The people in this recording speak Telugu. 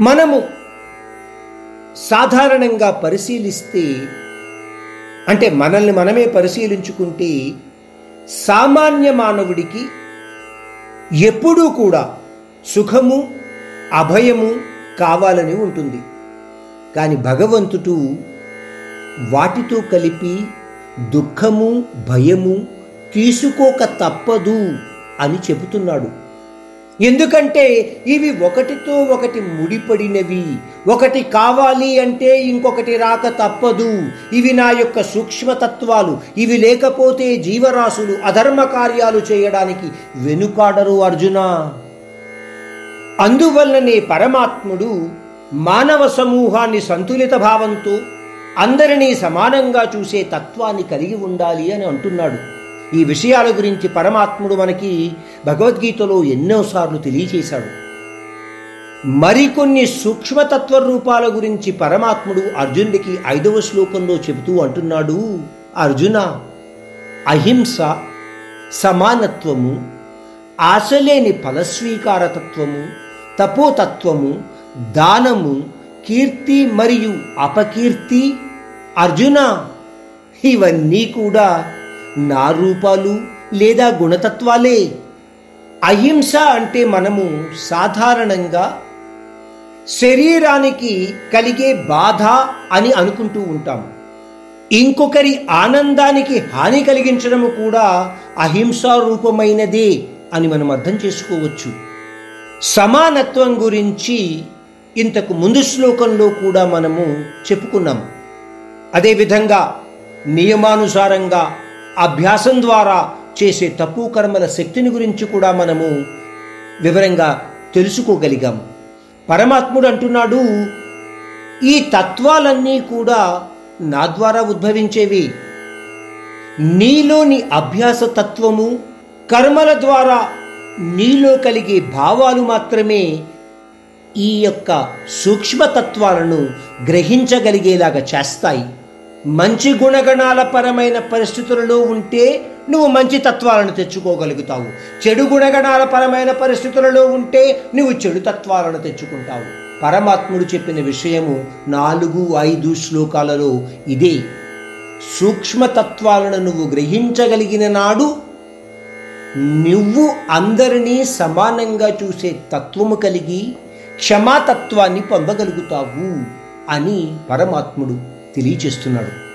మనము సాధారణంగా పరిశీలిస్తే అంటే మనల్ని మనమే పరిశీలించుకుంటే సామాన్య మానవుడికి ఎప్పుడూ కూడా సుఖము అభయము కావాలని ఉంటుంది. కానీ భగవంతుడు వాటితో కలిపి దుఃఖము భయము తీసుకోక తప్పదు అని చెబుతున్నాడు. ఎందుకంటే ఇవి ఒకటితో ఒకటి ముడిపడినవి. ఒకటి కావాలి అంటే ఇంకొకటి రాక తప్పదు. ఇవి నా యొక్క సూక్ష్మతత్వాలు. ఇవి లేకపోతే జీవరాశులు అధర్మ కార్యాలు చేయడానికి వెనుకాడరు అర్జున. అందువల్లనే పరమాత్ముడు మానవ సమూహాన్ని సంతులిత భావంతో అందరినీ సమానంగా చూసే తత్వాన్ని కలిగి ఉండాలి అని అంటున్నాడు. ఈ విషయాల గురించి పరమాత్ముడు మనకి భగవద్గీతలో ఎన్నోసార్లు తెలియచేశాడు. మరికొన్ని సూక్ష్మతత్వ రూపాల గురించి పరమాత్ముడు అర్జునుడికి ఐదవ శ్లోకంలో చెబుతూ అంటున్నాడు అర్జున అహింస సమానత్వము ఆశలేని ఫలస్వీకారతత్వము తపోతత్వము దానము కీర్తి మరియు అపకీర్తి అర్జున ఇవన్నీ కూడా నా రూపాలు లేదా గుణతత్వాలే? అహింస అంటే మనము సాధారణంగా శరీరానికి కలిగే బాధ అని అనుకుంటూ ఉంటాము ఇంకొకరి ఆనందానికి హాని కలిగించడము కూడా అహింసారూపమైనదే అని మనం అర్థం చేసుకోవచ్చు. సమానత్వం గురించి ఇంతకు ముందు శ్లోకంలో కూడా మనము చెప్పుకున్నాం. అదేవిధంగా నియమానుసారంగా అభ్యాసం ద్వారా చేసే తప్పు కర్మల శక్తిని గురించి కూడా మనము వివరంగా తెలుసుకోగలిగాం. పరమాత్ముడు అంటున్నాడు ఈ తత్వాలన్నీ కూడా నా ద్వారా ఉద్భవించేవి. నీలోని అభ్యాస తత్వము కర్మల ద్వారా నీలో కలిగే భావాలు మాత్రమే ఈ యొక్క సూక్ష్మతత్వాలను గ్రహించగలిగేలాగా చేస్తాయి. మంచి గుణగణాల పరమైన పరిస్థితులలో ఉంటే నువ్వు మంచి తత్వాలను తెచ్చుకోగలుగుతావు. చెడు గుణగణాల పరమైన పరిస్థితులలో ఉంటే నువ్వు చెడు తత్వాలను తెచ్చుకుంటావు. పరమాత్ముడు చెప్పిన విషయము నాలుగు ఐదు శ్లోకాలలో ఇదే. సూక్ష్మతత్వాలను నువ్వు గ్రహించగలిగిన నాడు నువ్వు అందరినీ సమానంగా చూసే తత్వము కలిగి క్షమాతత్వాన్ని పొందగలుగుతావు అని పరమాత్ముడు తెలియచేస్తున్నాడు.